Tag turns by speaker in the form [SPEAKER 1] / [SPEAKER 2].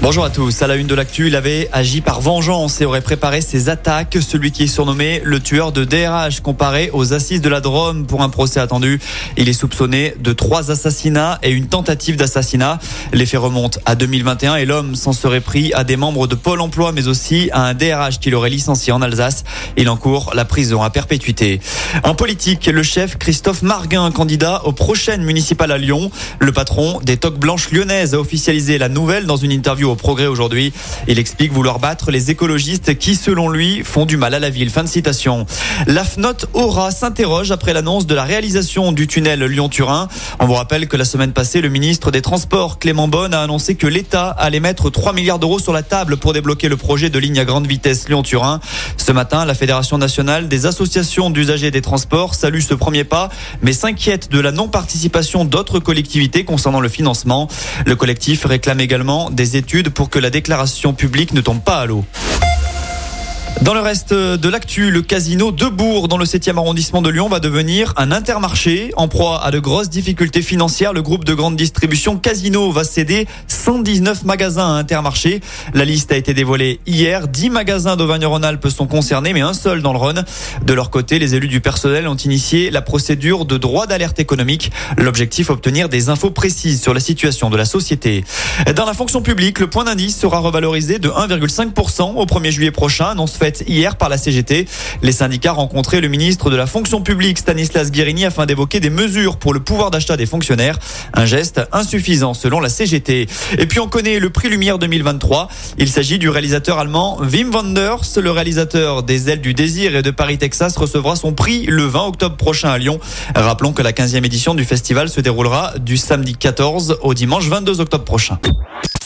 [SPEAKER 1] Bonjour à tous. À la une de l'actu, il avait agi par vengeance et aurait préparé ses attaques. Celui qui est surnommé le tueur de DRH comparé aux assises de la Drôme pour un procès attendu. Il est soupçonné de trois assassinats et une tentative d'assassinat. Les faits remontent à 2021 et l'homme s'en serait pris à des membres de Pôle emploi mais aussi à un DRH qu'il aurait licencié en Alsace. Il encourt la prison à perpétuité. En politique, le chef Christophe Marguin, candidat aux prochaines municipales à Lyon. Le patron des toques blanches lyonnaises a officialisé la nouvelle dans une interview au progrès aujourd'hui. Il explique vouloir battre les écologistes qui, selon lui, font du mal à la ville. Fin de citation. La FNOT Aura s'interroge après l'annonce de la réalisation du tunnel Lyon-Turin. On vous rappelle que la semaine passée, le ministre des Transports, Clément Bonne, a annoncé que l'État allait mettre 3 milliards d'euros sur la table pour débloquer le projet de ligne à grande vitesse Lyon-Turin. Ce matin, la Fédération nationale des associations d'usagers des transports salue ce premier pas, mais s'inquiète de la non-participation d'autres collectivités concernant le financement. Le collectif réclame également des études pour que la déclaration publique ne tombe pas à l'eau. Dans le reste de l'actu, le casino de Bourg dans le 7e arrondissement de Lyon va devenir un intermarché. En proie à de grosses difficultés financières, le groupe de grande distribution Casino va céder 119 magasins à Intermarché. La liste a été dévoilée hier. 10 magasins d'Auvergne-Rhône-Alpes sont concernés, mais un seul dans le Rhône. De leur côté, les élus du personnel ont initié la procédure de droit d'alerte économique. L'objectif, obtenir des infos précises sur la situation de la société. Dans la fonction publique, le point d'indice sera revalorisé de 1,5% au 1er juillet prochain, annonce faite hier par la CGT. Les syndicats rencontraient le ministre de la fonction publique Stanislas Guérini afin d'évoquer des mesures pour le pouvoir d'achat des fonctionnaires. Un geste insuffisant selon la CGT. Et puis on connaît le prix Lumière 2023. Il s'agit du réalisateur allemand Wim Wenders. Le réalisateur des Ailes du Désir et de Paris, Texas recevra son prix le 20 octobre prochain à Lyon. Rappelons que la 15e édition du festival se déroulera du samedi 14 au dimanche 22 octobre prochain.